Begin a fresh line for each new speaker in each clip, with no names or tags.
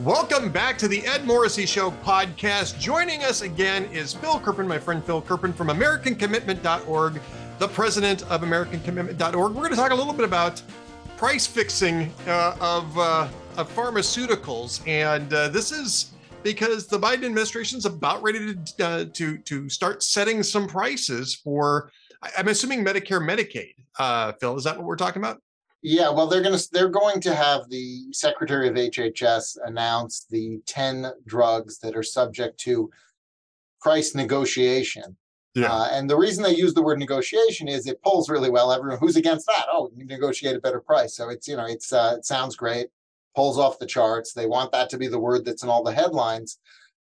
Welcome back to the Ed Morrissey Show podcast. Joining us again is Phil Kerpen, my friend Phil Kerpen from AmericanCommitment.org, the president of AmericanCommitment.org. We're going to talk a little bit about price fixing uh, of, uh, of pharmaceuticals. And uh, this is because the Biden administration is about ready to, uh, to, to start setting some prices for, I'm assuming Medicare, Medicaid. Uh, Phil, is that what we're talking about?
Yeah, well, they're going to they're going to have the Secretary of HHS announce the ten drugs that are subject to price negotiation. Yeah. Uh, and the reason they use the word negotiation is it pulls really well. Everyone who's against that, oh, you negotiate a better price. So it's you know it's uh, it sounds great, pulls off the charts. They want that to be the word that's in all the headlines.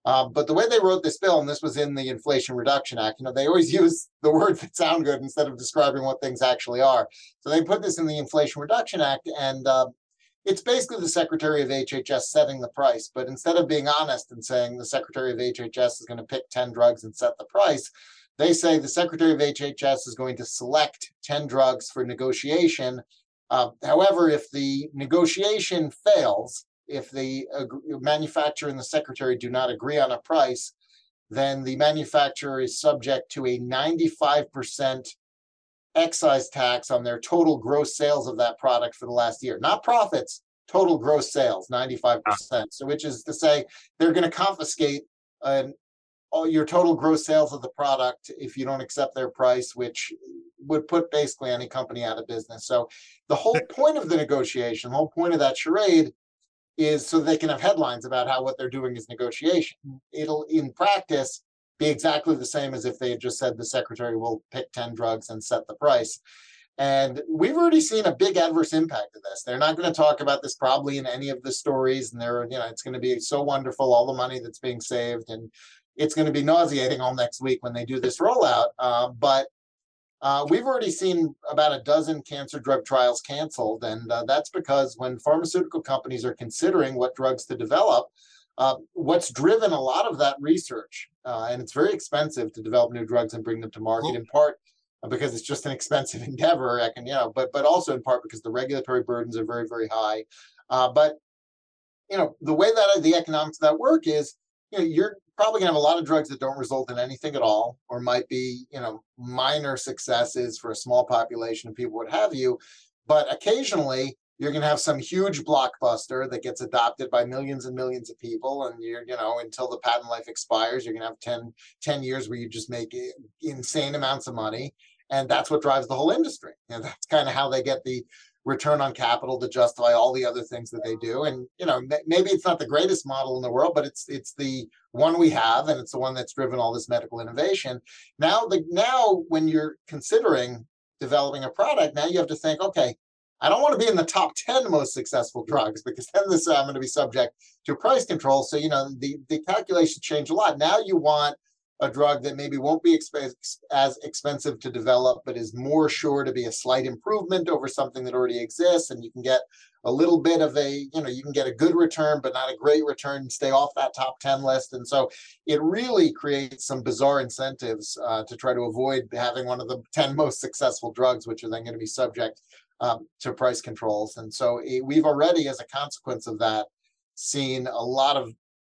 Uh, but the way they wrote this bill, and this was in the Inflation Reduction Act, you know, they always use the words that sound good instead of describing what things actually are. So they put this in the Inflation Reduction Act, and uh, it's basically the Secretary of HHS setting the price. But instead of being honest and saying the Secretary of HHS is going to pick 10 drugs and set the price, they say the Secretary of HHS is going to select 10 drugs for negotiation. Uh, however, if the negotiation fails, if the uh, manufacturer and the secretary do not agree on a price, then the manufacturer is subject to a 95% excise tax on their total gross sales of that product for the last year. Not profits, total gross sales, 95%. So, which is to say, they're going to confiscate an, all your total gross sales of the product if you don't accept their price, which would put basically any company out of business. So, the whole point of the negotiation, the whole point of that charade is so they can have headlines about how what they're doing is negotiation. It'll, in practice, be exactly the same as if they had just said the secretary will pick 10 drugs and set the price. And we've already seen a big adverse impact of this. They're not going to talk about this probably in any of the stories. And they're, you know, it's going to be so wonderful, all the money that's being saved. And it's going to be nauseating all next week when they do this rollout. Uh, but uh, we've already seen about a dozen cancer drug trials canceled, and uh, that's because when pharmaceutical companies are considering what drugs to develop, uh, what's driven a lot of that research, uh, and it's very expensive to develop new drugs and bring them to market, in part because it's just an expensive endeavor. I can, you know, but but also in part because the regulatory burdens are very very high. Uh, but you know, the way that the economics of that work is, you know, you're probably gonna have a lot of drugs that don't result in anything at all, or might be, you know, minor successes for a small population of people, what have you. But occasionally you're gonna have some huge blockbuster that gets adopted by millions and millions of people, and you're, you know, until the patent life expires, you're gonna have 10, 10 years where you just make insane amounts of money. And that's what drives the whole industry. And that's kind of how they get the return on capital to justify all the other things that they do. And you know, maybe it's not the greatest model in the world, but it's it's the one we have, and it's the one that's driven all this medical innovation. Now, the now when you're considering developing a product, now you have to think, okay, I don't want to be in the top 10 most successful drugs because then this I'm going to be subject to price control. So, you know, the, the calculations change a lot. Now you want a drug that maybe won't be exp- as expensive to develop, but is more sure to be a slight improvement over something that already exists. And you can get a little bit of a, you know, you can get a good return, but not a great return stay off that top 10 list. And so it really creates some bizarre incentives uh, to try to avoid having one of the 10 most successful drugs, which are then going to be subject um, to price controls. And so it, we've already, as a consequence of that, seen a lot of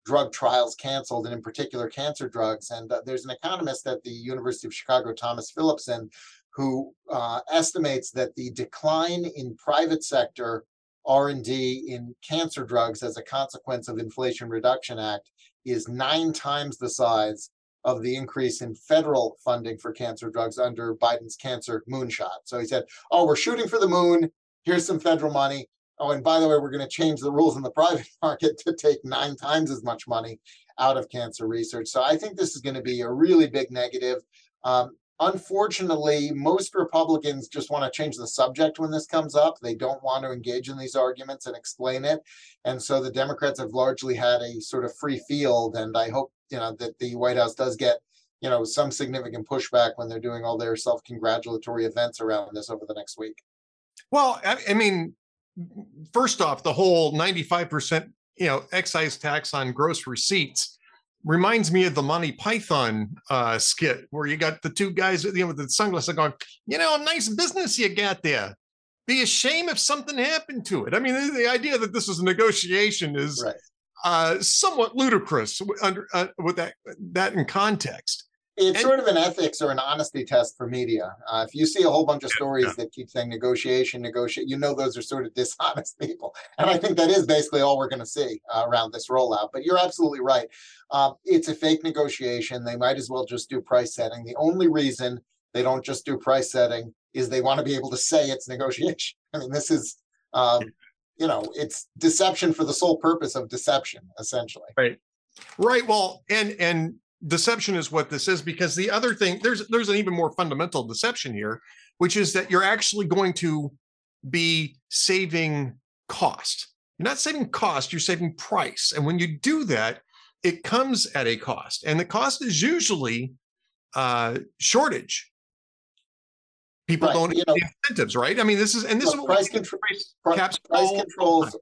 drug trials canceled, and in particular cancer drugs. And uh, there's an economist at the University of Chicago, Thomas Philipson, who uh, estimates that the decline in private sector R&D in cancer drugs as a consequence of Inflation Reduction Act is nine times the size of the increase in federal funding for cancer drugs under Biden's cancer moonshot. So he said, "Oh, we're shooting for the moon. Here's some federal money. Oh, and by the way, we're going to change the rules in the private market to take nine times as much money out of cancer research. So I think this is going to be a really big negative. Um, unfortunately, most Republicans just want to change the subject when this comes up. They don't want to engage in these arguments and explain it. And so the Democrats have largely had a sort of free field. And I hope, you know, that the White House does get, you know, some significant pushback when they're doing all their self-congratulatory events around this over the next week.
Well, I mean, first off, the whole 95% you know excise tax on gross receipts reminds me of the Monty Python uh, skit where you got the two guys you know, with the sunglasses going, you know, nice business you got there. Be a shame if something happened to it. I mean, the, the idea that this was a negotiation is, right. uh, somewhat ludicrous under uh, with that that in context.
It's and, sort of an ethics or an honesty test for media. Uh, if you see a whole bunch of stories yeah. that keep saying negotiation, negotiate, you know those are sort of dishonest people. And I think that is basically all we're going to see uh, around this rollout. But you're absolutely right. Um, it's a fake negotiation. They might as well just do price setting. The only reason they don't just do price setting is they want to be able to say it's negotiation. I mean, this is, um, you know, it's deception for the sole purpose of deception, essentially.
Right. Right. Well, and and deception is what this is because the other thing there's there's an even more fundamental deception here which is that you're actually going to be saving cost. You're not saving cost you're saving price. And when you do that it comes at a cost. And the cost is usually uh shortage. People right. don't you know, incentives right? I mean this is and this is
price, control, price, price controls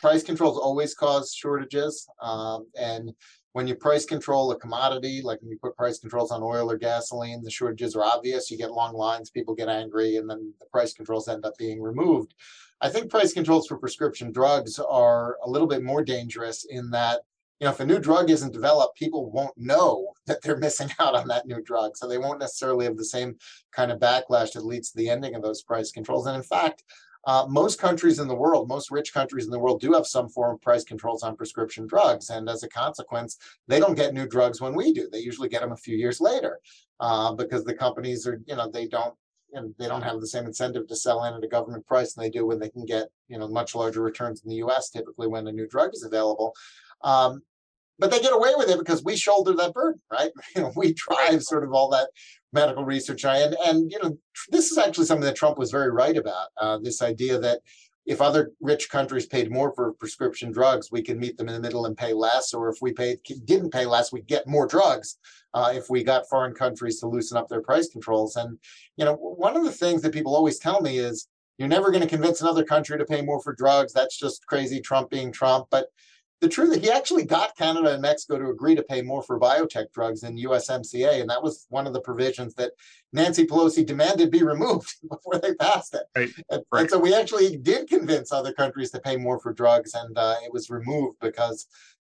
price controls always cause shortages um, and when you price control a commodity, like when you put price controls on oil or gasoline, the shortages are obvious. You get long lines, people get angry, and then the price controls end up being removed. I think price controls for prescription drugs are a little bit more dangerous in that, you know, if a new drug isn't developed, people won't know that they're missing out on that new drug. So they won't necessarily have the same kind of backlash that leads to the ending of those price controls. And in fact, uh, most countries in the world, most rich countries in the world, do have some form of price controls on prescription drugs. And as a consequence, they don't get new drugs when we do. They usually get them a few years later uh, because the companies are, you know, they don't. And they don't have the same incentive to sell in at a government price than they do when they can get, you know, much larger returns in the U.S. Typically, when a new drug is available, um, but they get away with it because we shoulder that burden, right? You know, we drive sort of all that medical research. And and you know, this is actually something that Trump was very right about. Uh, this idea that if other rich countries paid more for prescription drugs, we could meet them in the middle and pay less. Or if we paid didn't pay less, we'd get more drugs. Uh, if we got foreign countries to loosen up their price controls, and you know, one of the things that people always tell me is you're never going to convince another country to pay more for drugs. That's just crazy Trump being Trump. But the truth is he actually got Canada and Mexico to agree to pay more for biotech drugs in USMCA, and that was one of the provisions that Nancy Pelosi demanded be removed before they passed it. Right. And, right. and so we actually did convince other countries to pay more for drugs, and uh, it was removed because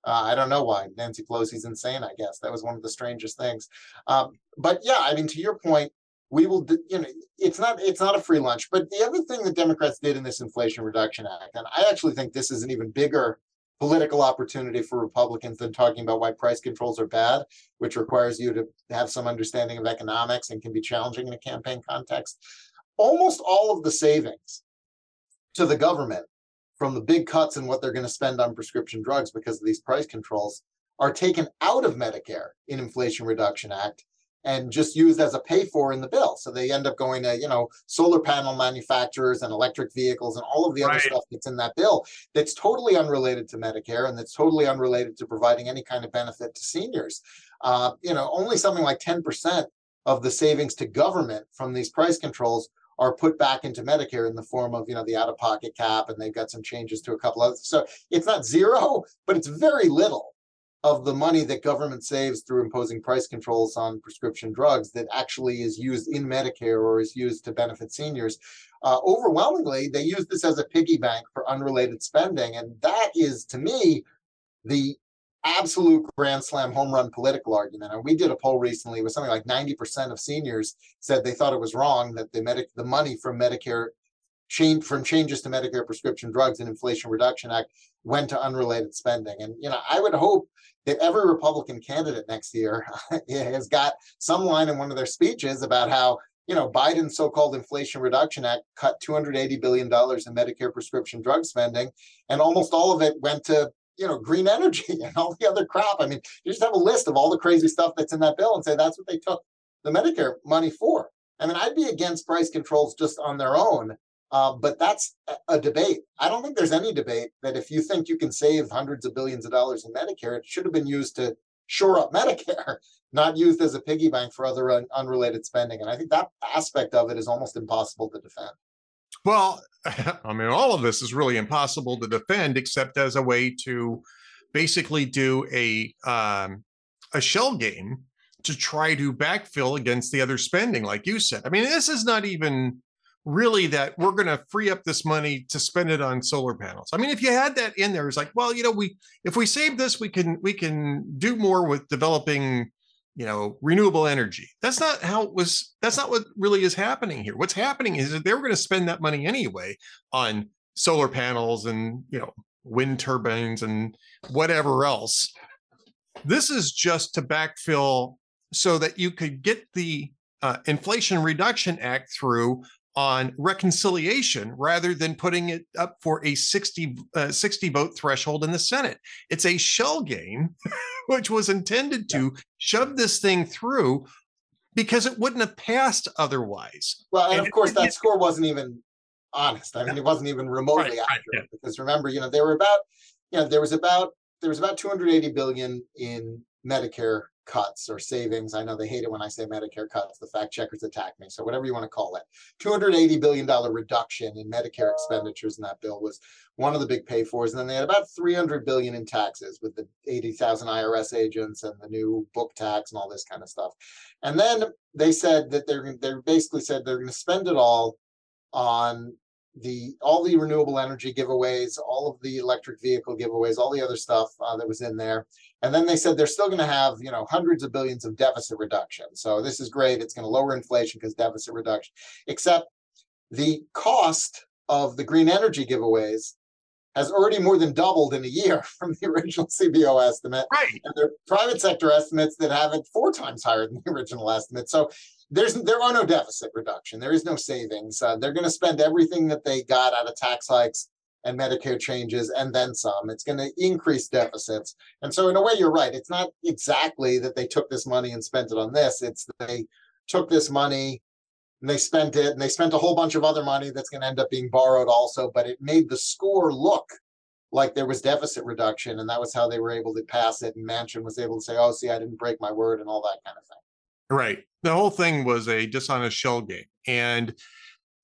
uh, I don't know why. Nancy Pelosi's insane, I guess. That was one of the strangest things. Um, but yeah, I mean, to your point, we will, you know, it's not it's not a free lunch. But the other thing that Democrats did in this Inflation Reduction Act, and I actually think this is an even bigger political opportunity for Republicans than talking about why price controls are bad, which requires you to have some understanding of economics and can be challenging in a campaign context. Almost all of the savings to the government from the big cuts in what they're going to spend on prescription drugs because of these price controls are taken out of Medicare in Inflation Reduction Act and just used as a pay for in the bill. So they end up going to, you know, solar panel manufacturers and electric vehicles and all of the right. other stuff that's in that bill that's totally unrelated to Medicare and that's totally unrelated to providing any kind of benefit to seniors. Uh, you know, only something like 10% of the savings to government from these price controls are put back into Medicare in the form of, you know, the out-of-pocket cap, and they've got some changes to a couple others. So it's not zero, but it's very little of the money that government saves through imposing price controls on prescription drugs that actually is used in Medicare or is used to benefit seniors. Uh, overwhelmingly, they use this as a piggy bank for unrelated spending. And that is, to me, the absolute grand slam home run political argument. And we did a poll recently with something like 90% of seniors said they thought it was wrong that the medic the money from Medicare change from changes to Medicare prescription drugs and Inflation Reduction Act went to unrelated spending. And you know, I would hope that every Republican candidate next year has got some line in one of their speeches about how you know Biden's so-called Inflation Reduction Act cut 280 billion dollars in Medicare prescription drug spending, and almost all of it went to you know green energy and all the other crap. I mean, you just have a list of all the crazy stuff that's in that bill and say that's what they took the Medicare money for. I mean, I'd be against price controls just on their own, uh, but that's a debate. I don't think there's any debate that if you think you can save hundreds of billions of dollars in Medicare, it should have been used to shore up Medicare, not used as a piggy bank for other un- unrelated spending. And I think that aspect of it is almost impossible to defend.
Well, I mean, all of this is really impossible to defend, except as a way to basically do a um, a shell game to try to backfill against the other spending, like you said. I mean, this is not even really that we're going to free up this money to spend it on solar panels. I mean, if you had that in there, it's like, well, you know, we if we save this, we can we can do more with developing, you know, renewable energy. That's not how it was. That's not what really is happening here. What's happening is that they were going to spend that money anyway on solar panels and you know wind turbines and whatever else. This is just to backfill so that you could get the uh, Inflation Reduction Act through on reconciliation rather than putting it up for a 60, uh, 60 vote threshold in the Senate. It's a shell game, which was intended to shove this thing through because it wouldn't have passed otherwise.
Well, and, and of course, it, that it, score wasn't even honest. I mean, it wasn't even remotely right, accurate right, yeah. because remember, you know, there were about, you know, there was about there was about 280 billion in Medicare cuts or savings. I know they hate it when I say Medicare cuts. The fact checkers attack me. So whatever you want to call it. $280 billion reduction in Medicare expenditures in that bill was one of the big pay fors. And then they had about 300 billion in taxes with the 80,000 IRS agents and the new book tax and all this kind of stuff. And then they said that they're they basically said they're going to spend it all on the all the renewable energy giveaways, all of the electric vehicle giveaways, all the other stuff uh, that was in there. And then they said they're still going to have, you know, hundreds of billions of deficit reduction. So this is great. It's going to lower inflation because deficit reduction. Except the cost of the green energy giveaways has already more than doubled in a year from the original CBO estimate.
Right.
And there are private sector estimates that have it four times higher than the original estimate. So there's there are no deficit reduction. There is no savings. Uh, they're going to spend everything that they got out of tax hikes and Medicare changes and then some. It's going to increase deficits. And so, in a way, you're right. It's not exactly that they took this money and spent it on this. It's they took this money and they spent it and they spent a whole bunch of other money that's going to end up being borrowed also. But it made the score look like there was deficit reduction. And that was how they were able to pass it. And Manchin was able to say, oh, see, I didn't break my word and all that kind of thing.
Right. The whole thing was a dishonest shell game. And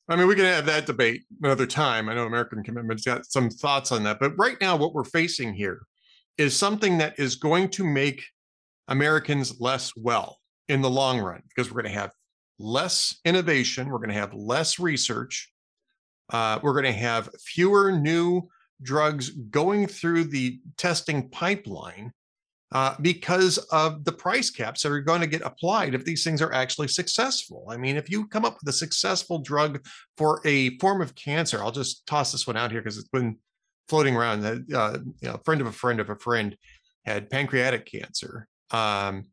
I mean, we can have that debate another time. I know American Commitment's got some thoughts on that. But right now, what we're facing here is something that is going to make Americans less well in the long run because we're going to have less innovation, we're going to have less research, uh, we're going to have fewer new drugs going through the testing pipeline uh, because of the price caps that are going to get applied if these things are actually successful. I mean, if you come up with a successful drug for a form of cancer, I'll just toss this one out here because it's been floating around. That uh, you know, a friend of a friend of a friend had pancreatic cancer. Um,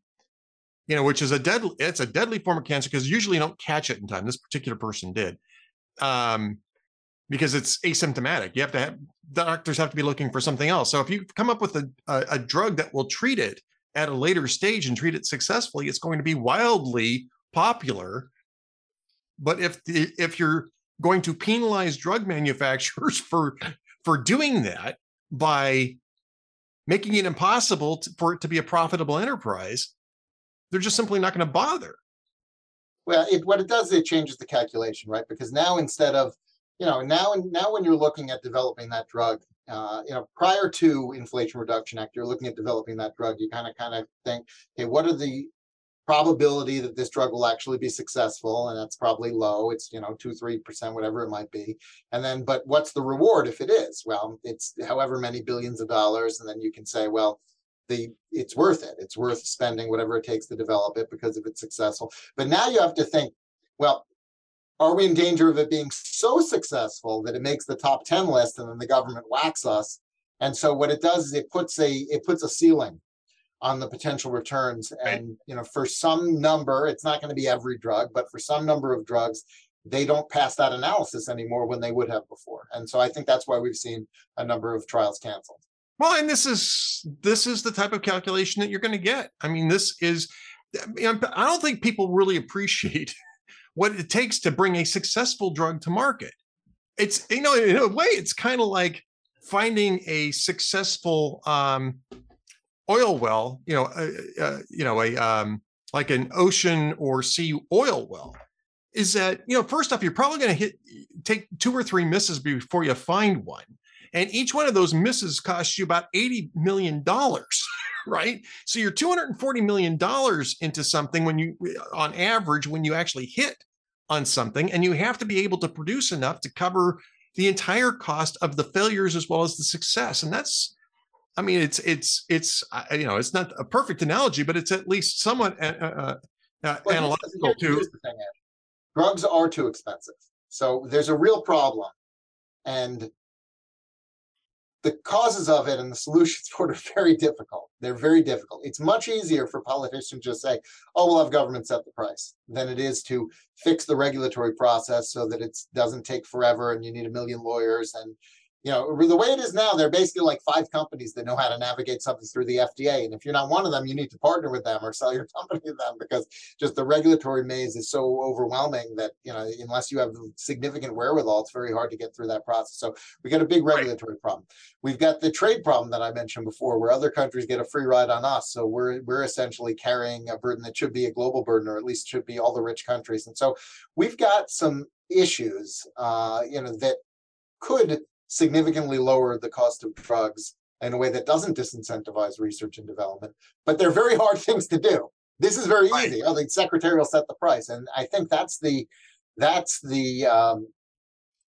you know, which is a deadly, it's a deadly form of cancer because usually you don't catch it in time. This particular person did. Um, because it's asymptomatic. You have to have doctors have to be looking for something else. So if you come up with a, a, a drug that will treat it at a later stage and treat it successfully, it's going to be wildly popular. But if the, if you're going to penalize drug manufacturers for for doing that by making it impossible to, for it to be a profitable enterprise, they're just simply not going to bother.
Well, it, what it does, it changes the calculation, right? Because now instead of you know, now now when you're looking at developing that drug, uh, you know, prior to Inflation Reduction Act, you're looking at developing that drug. You kind of kind of think, hey, what are the probability that this drug will actually be successful and that's probably low it's you know two three percent whatever it might be and then but what's the reward if it is well it's however many billions of dollars and then you can say well the it's worth it. It's worth spending whatever it takes to develop it because if it's successful. But now you have to think well are we in danger of it being so successful that it makes the top 10 list and then the government whacks us? And so what it does is it puts a it puts a ceiling on the potential returns. And right. you know for some number it's not going to be every drug but for some number of drugs they don't pass that analysis anymore when they would have before. And so i think that's why we've seen a number of trials canceled
well and this is this is the type of calculation that you're going to get i mean this is i don't think people really appreciate what it takes to bring a successful drug to market. It's, you know, in a way, it's kind of like finding a successful um, oil well, you know, uh, uh, you know, a um, like an ocean or sea oil well. Is that you know, first off, you're probably going to hit take two or three misses before you find one, and each one of those misses costs you about eighty million dollars. right? So you're 240 million dollars into something when you on average when you actually hit on something, and you have to be able to produce enough to cover the entire cost of the failures as well as the success. And that's, I mean, it's it's it's you know, it's not a perfect analogy, but it's at least somewhat uh, uh, uh well, analytical too.
Drugs are too expensive, so there's a real problem, and the causes of it and the solutions for it are very difficult. They're very difficult. It's much easier for politicians to just say, oh, we'll have government set the price than it is to fix the regulatory process so that it doesn't take forever and you need a million lawyers and you know, the way it is now, they're basically like five companies that know how to navigate something through the FDA. And if you're not one of them, you need to partner with them or sell your company to them because just the regulatory maze is so overwhelming that, you know, unless you have significant wherewithal, it's very hard to get through that process. So we got a big regulatory right. problem. We've got the trade problem that I mentioned before, where other countries get a free ride on us. So we're we're essentially carrying a burden that should be a global burden, or at least should be all the rich countries. And so we've got some issues, uh, you know, that could significantly lower the cost of drugs in a way that doesn't disincentivize research and development. But they're very hard things to do. This is very right. easy. Oh, the secretary will set the price, and I think that's the that's the um,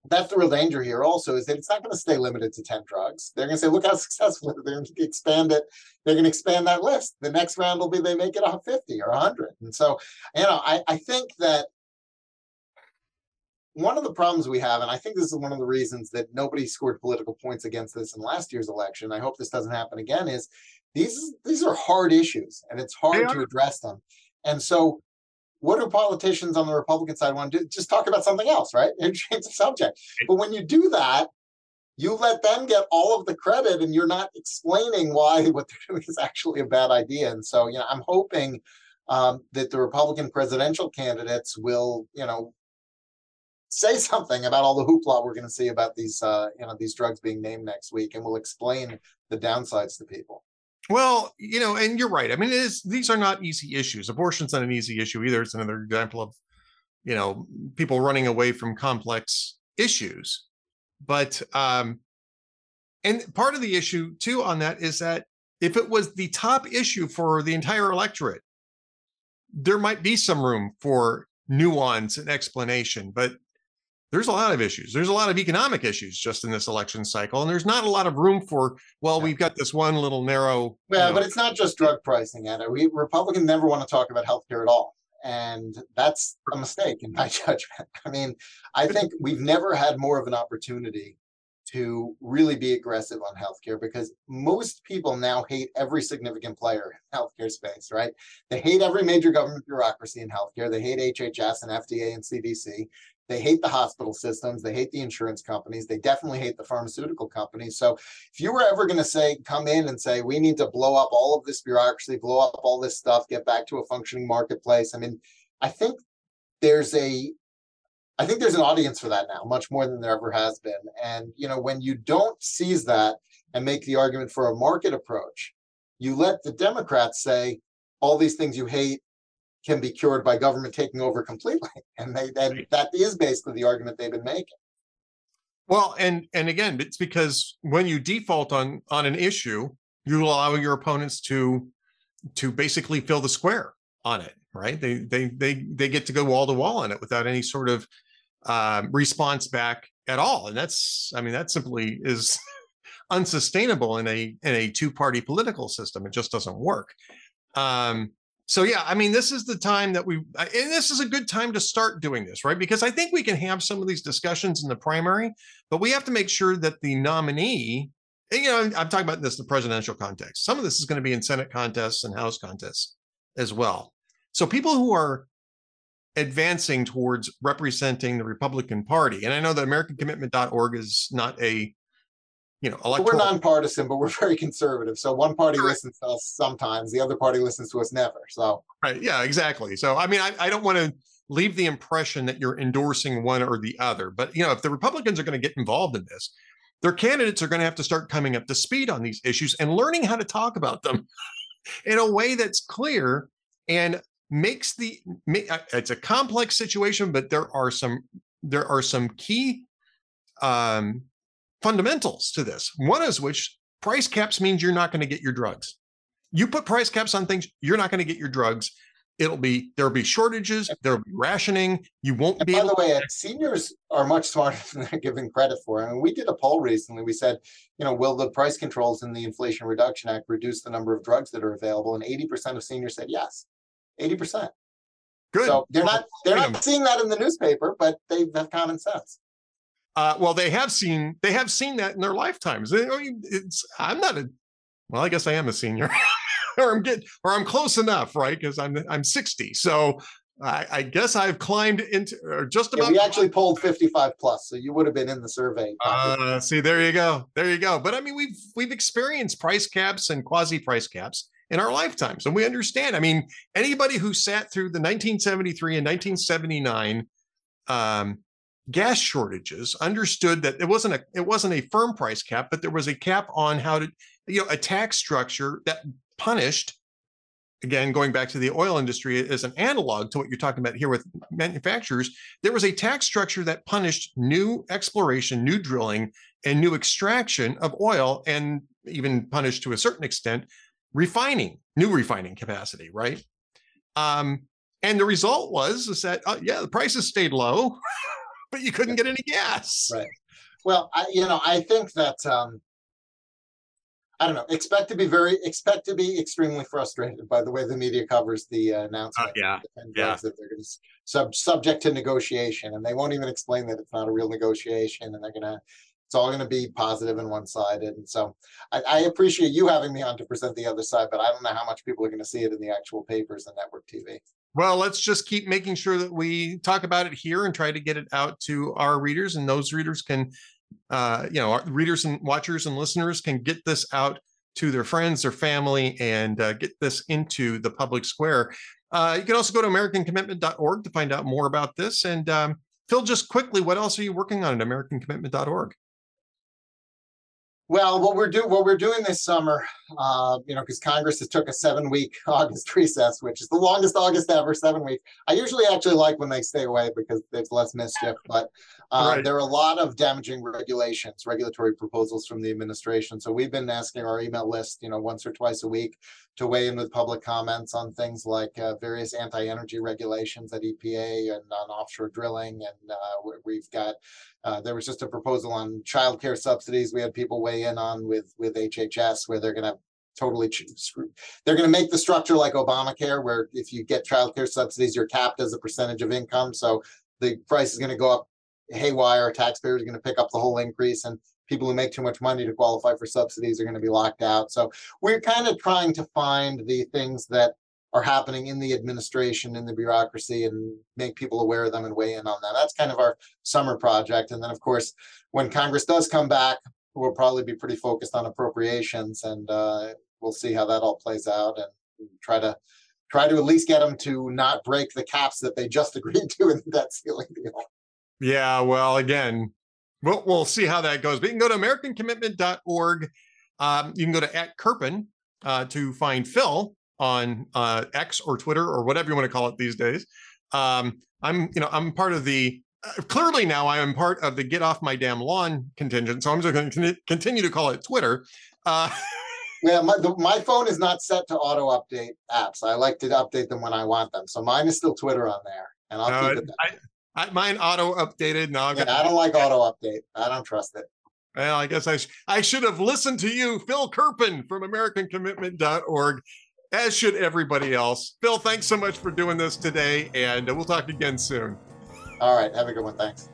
that's the real danger here. Also, is that it's not going to stay limited to ten drugs. They're going to say, "Look how successful!" They're going to expand it. They're going to expand that list. The next round will be they make it a fifty or hundred. And so, you know, I I think that one of the problems we have, and I think this is one of the reasons that nobody scored political points against this in last year's election. I hope this doesn't happen again. Is these these are hard issues, and it's hard to address them. And so, what do politicians on the Republican side want to do? Just talk about something else, right? And change the subject. But when you do that, you let them get all of the credit, and you're not explaining why what they're doing is actually a bad idea. And so, you know, I'm hoping um, that the Republican presidential candidates will, you know, say something about all the hoopla we're going to see about these uh, you know these drugs being named next week, and we'll explain the downsides to people.
Well, you know, and you're right. I mean, these are not easy issues. Abortion's not an easy issue either. It's another example of you know people running away from complex issues. But um, and part of the issue too on that is that if it was the top issue for the entire electorate, there might be some room for nuance and explanation. But there's a lot of issues. There's a lot of economic issues just in this election cycle, and there's not a lot of room for. Well, we've got this one little narrow.
Yeah, but it's not just drug pricing, Anna. We Republicans never want to talk about healthcare at all, and that's a mistake in my judgment. I mean, I think we've never had more of an opportunity to really be aggressive on healthcare because most people now hate every significant player in healthcare space, right? They hate every major government bureaucracy in healthcare. They hate HHS and FDA and CDC. They hate the hospital systems. They hate the insurance companies. They definitely hate the pharmaceutical companies. So if you were ever going to say, come in and say, we need to blow up all of this bureaucracy, blow up all this stuff, get back to a functioning marketplace. I mean, I think there's a I think there's an audience for that now, much more than there ever has been. And you know, when you don't seize that and make the argument for a market approach, you let the Democrats say all these things you hate can be cured by government taking over completely. And they and that is basically the argument they've been making.
Well, and and again, it's because when you default on on an issue, you allow your opponents to to basically fill the square on it, right? They they they they get to go wall to wall on it without any sort of um, response back at all, and that's I mean that simply is unsustainable in a in a two party political system. It just doesn't work. Um, so yeah i mean this is the time that we uh, and this is a good time to start doing this right? Because i think we can have some of these discussions in the primary but we have to make sure that the nominee you know i'm talking about this in the presidential context. Some of this is going to be in senate contests and house contests as well. So people who are advancing towards representing the republican party and i know that americancommitment.org is not a you know,
electoral. We're nonpartisan, but we're very conservative. So one party right. listens to us sometimes, the other party listens to us never. So
right, yeah, exactly. So I mean, I, I don't want to leave the impression that you're endorsing one or the other, but you know, if the Republicans are going to get involved in this, their candidates are going to have to start coming up to speed on these issues and learning how to talk about them in a way that's clear and makes the uh, it's a complex situation but there are some there are some key um fundamentals to this. One is which price caps means you're not going to get your drugs. You put price caps on things, you're not going to get your drugs. It'll be there'll be shortages, there'll be rationing. You won't
and
be.
By the way, uh, seniors are much smarter than they're giving credit for. I mean, we did a poll recently. We said, you know, will the price controls in the Inflation Reduction Act reduce the number of drugs that are available? And 80% of seniors said yes. 80%.
Good.
So they're not they're not seeing that in the newspaper, but they have common sense.
Uh, well, they have seen they have seen that in their lifetimes. I mean, It's I'm not a well, I guess I am a senior. or I'm getting, or I'm close enough, right? Because I'm I'm 60. So I, I, guess I've climbed into or just about.
Yeah, we actually polled 55 plus, so you would have been in the survey.
Uh, see, there you go, there you go. But I mean, we've we've experienced price caps and quasi price caps in our lifetimes, and we understand. I mean, anybody who sat through the 1973 and 1979 um, gas shortages understood that it wasn't a it wasn't a firm price cap, but there was a cap on how to you know a tax structure that punished again going back to the oil industry as an analog to what you're talking about here with manufacturers there was a tax structure that punished new exploration new drilling and new extraction of oil and even punished to a certain extent refining new refining capacity right? Um, and the result was is that uh, yeah the prices stayed low but you couldn't get any gas
right well I, you know i think that um, I don't know. Expect to be very expect to be extremely frustrated by the way the media covers the uh, announcement. Uh,
yeah, yeah.
That they're going to sub subject to negotiation, and they won't even explain that it's not a real negotiation, and they're going to. It's all going to be positive and one-sided, and so I, I appreciate you having me on to present the other side, but I don't know how much people are going to see it in the actual papers and network TV.
Well, let's just keep making sure that we talk about it here and try to get it out to our readers, and those readers can uh, you know, our readers and watchers and listeners can get this out to their friends, their family, and uh, get this into the public square. Uh, you can also go to AmericanCommitment.org to find out more about this. And um, Phil, just quickly, what else are you working on at AmericanCommitment.org?
Well, what we're doing what we're doing this summer, uh, you know, because Congress has took a seven week August recess, which is the longest August ever, seven weeks. I usually actually like when they stay away because there's less mischief, but uh, right. there are a lot of damaging regulations, regulatory proposals from the administration. So we've been asking our email list, you know, once or twice a week to weigh in with public comments on things like uh, various anti-energy regulations at EPA and on offshore drilling, and uh, we've got uh, there was just a proposal on childcare subsidies. We had people weigh in on with with HHS where they're going to totally screw. They're going to make the structure like Obamacare, where if you get childcare subsidies, you're capped as a percentage of income. So the price is going to go up haywire. Taxpayers are going to pick up the whole increase, and people who make too much money to qualify for subsidies are going to be locked out. So we're kind of trying to find the things that are happening in the administration, in the bureaucracy, and make people aware of them and weigh in on them. That's kind of our summer project. And then, of course, when Congress does come back, we'll probably be pretty focused on appropriations, and uh, we'll see how that all plays out and try to try to at least get them to not break the caps that they just agreed to in debt ceiling deal.
Yeah, well, again, we'll, we'll see how that goes. But you can go to AmericanCommitment.org. Um, you can go to at Kerpen uh, to find Phil on uh, X or Twitter or whatever you want to call it these days. Um, I'm, you know, I'm part of the. Uh, clearly now I am part of the get off my damn lawn contingent, so I'm just going to continue to call it Twitter. Uh,
yeah, my, the, my phone is not set to auto update apps. I like to update them when I want them, so mine is still Twitter on there, and I'll keep it.
I, I, mine auto updated. Now
yeah, I don't like auto update. I don't trust it.
Well, I guess I, sh- I should have listened to you, Phil Kerpen from AmericanCommitment.org as should everybody else. Phil, thanks so much for doing this today, and we'll talk again soon.
All right. Have a good one. Thanks.